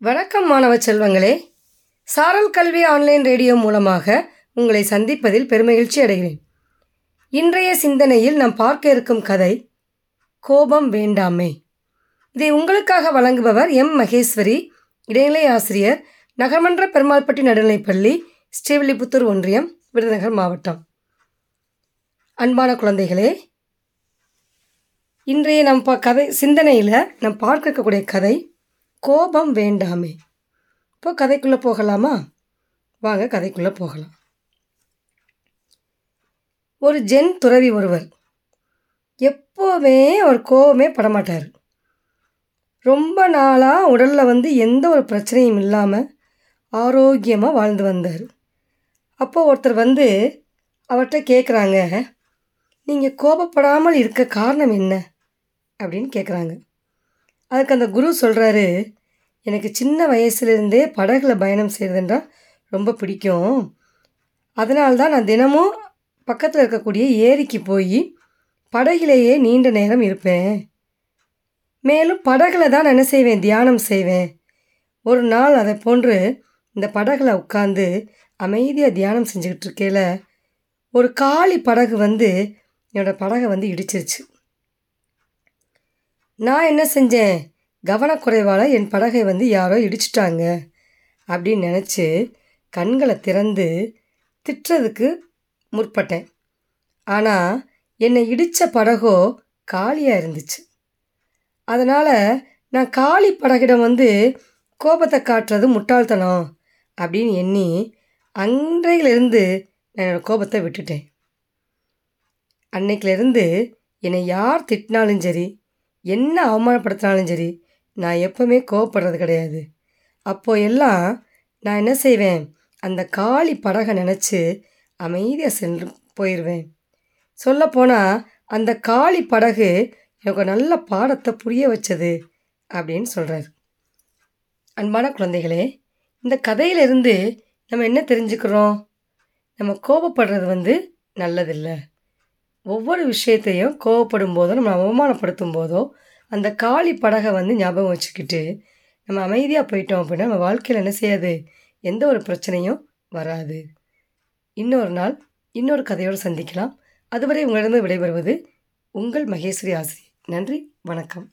வணக்கம் மாணவ செல்வங்களே. சாரல் கல்வி ஆன்லைன் ரேடியோ மூலமாக உங்களை சந்திப்பதில் பெருமகிழ்ச்சி அடைகிறேன். இன்றைய சிந்தனையில் நாம் பார்க்க இருக்கும் கதை கோபம் வேண்டாமே இதை உங்களுக்காக வழங்குபவர் எம். மகேஸ்வரி இடைநிலை ஆசிரியர் நகர்மன்ற பெருமாள்பட்டி நடுநிலைப்பள்ளி ஸ்ரீவில்லிபுத்தூர் ஒன்றியம் விருதுநகர் மாவட்டம். அன்பான குழந்தைகளே இன்றைய நம் ப கதை சிந்தனையில் நாம் பார்க்க இருக்கக்கூடிய கதை கோபம் வேண்டாமே. இப்போ கதைக்குள்ளே போகலாமா? வாங்க கதைக்குள்ளே போகலாம். ஒரு ஜென் துறவி ஒருவர். எப்போவுமே அவர் கோபமே படமாட்டார். ரொம்ப நாளாக உடலில் வந்து எந்த ஒரு பிரச்சனையும் இல்லாமல் ஆரோக்கியமாக வாழ்ந்து வந்தார். அப்போது ஒருத்தர் வந்து அவர்கிட்ட கேட்குறாங்க நீங்கள் கோபப்படாமல் இருக்க காரணம் என்ன? அப்படின்னு கேட்குறாங்க அதுக்கு அந்த குரு சொல்கிறாரு எனக்கு சின்ன வயசுலேருந்தே படகுல பயணம் செய்கிறதுன்றால் ரொம்ப பிடிக்கும். அதனால்தான் நான் தினமும் பக்கத்தில் இருக்கக்கூடிய ஏரிக்கு போய் படகிலேயே நீண்ட நேரம் இருப்பேன். மேலும் படகுல தான் என்ன செய்வேன்? தியானம் செய்வேன். ஒரு நாள் அதை போன்று இந்த படகுல உட்காந்து அமைதியாக தியானம் செஞ்சுக்கிட்டு இருக்கையில் ஒரு காளி படகு வந்து என்னோடய படகை வந்து இடிச்சிருச்சு. நான் என்ன செஞ்சேன்? கவனக்குறைவால் என் படகை வந்து யாரோ இடிச்சிட்டாங்க அப்படின்னு நினச்சி கண்களை திறந்து திட்டுறதுக்கு முற்பட்டேன். ஆனால் என்னை இடித்த படகோ காலியாக இருந்துச்சு. அதனால் நான் காளி படகிடம் வந்து கோபத்தை காட்டுறது முட்டாள்தனம் அப்படின்னு எண்ணி அன்றையிலிருந்து நான் என்னோடய கோபத்தை விட்டுட்டேன். அன்னைக்கிலேருந்து என்னை யார் திட்டினாலும் சரி என்ன அவமானப்படுத்தினாலும் சரி நான் எப்போவுமே கோவப்படுறது கிடையாது. அப்போ எல்லாம் நான் என்ன செய்வேன்? அந்த காளி படகை நினச்சி அமைதியாக சென்று போயிடுவேன் சொல்லப்போனால் அந்த காளி படகு எனக்கு நல்ல பாடத்தை புரிய வச்சது அப்படின்னு சொல்கிறார் அன்பான குழந்தைகளே இந்த கதையிலிருந்து நம்ம என்ன தெரிஞ்சுக்கிறோம்? நம்ம கோபப்படுறது வந்து நல்லதில்லை. ஒவ்வொரு விஷயத்தையும் கோவப்படும் போதோ நம்ம அவமானப்படுத்தும் போதோ அந்த காளி படகை வந்து ஞாபகம் வச்சுக்கிட்டு நம்ம அமைதியாக போயிட்டோம் அப்படின்னா நம்ம வாழ்க்கையில் என்ன செய்யாது? எந்த ஒரு பிரச்சனையும் வராது. இன்னொரு நாள் இன்னொரு கதையோடு சந்திக்கலாம். அதுவரை உங்களிடம் விடைபெறுவது உங்கள் மகேஸ்வரி ஆசிரியர். நன்றி வணக்கம்.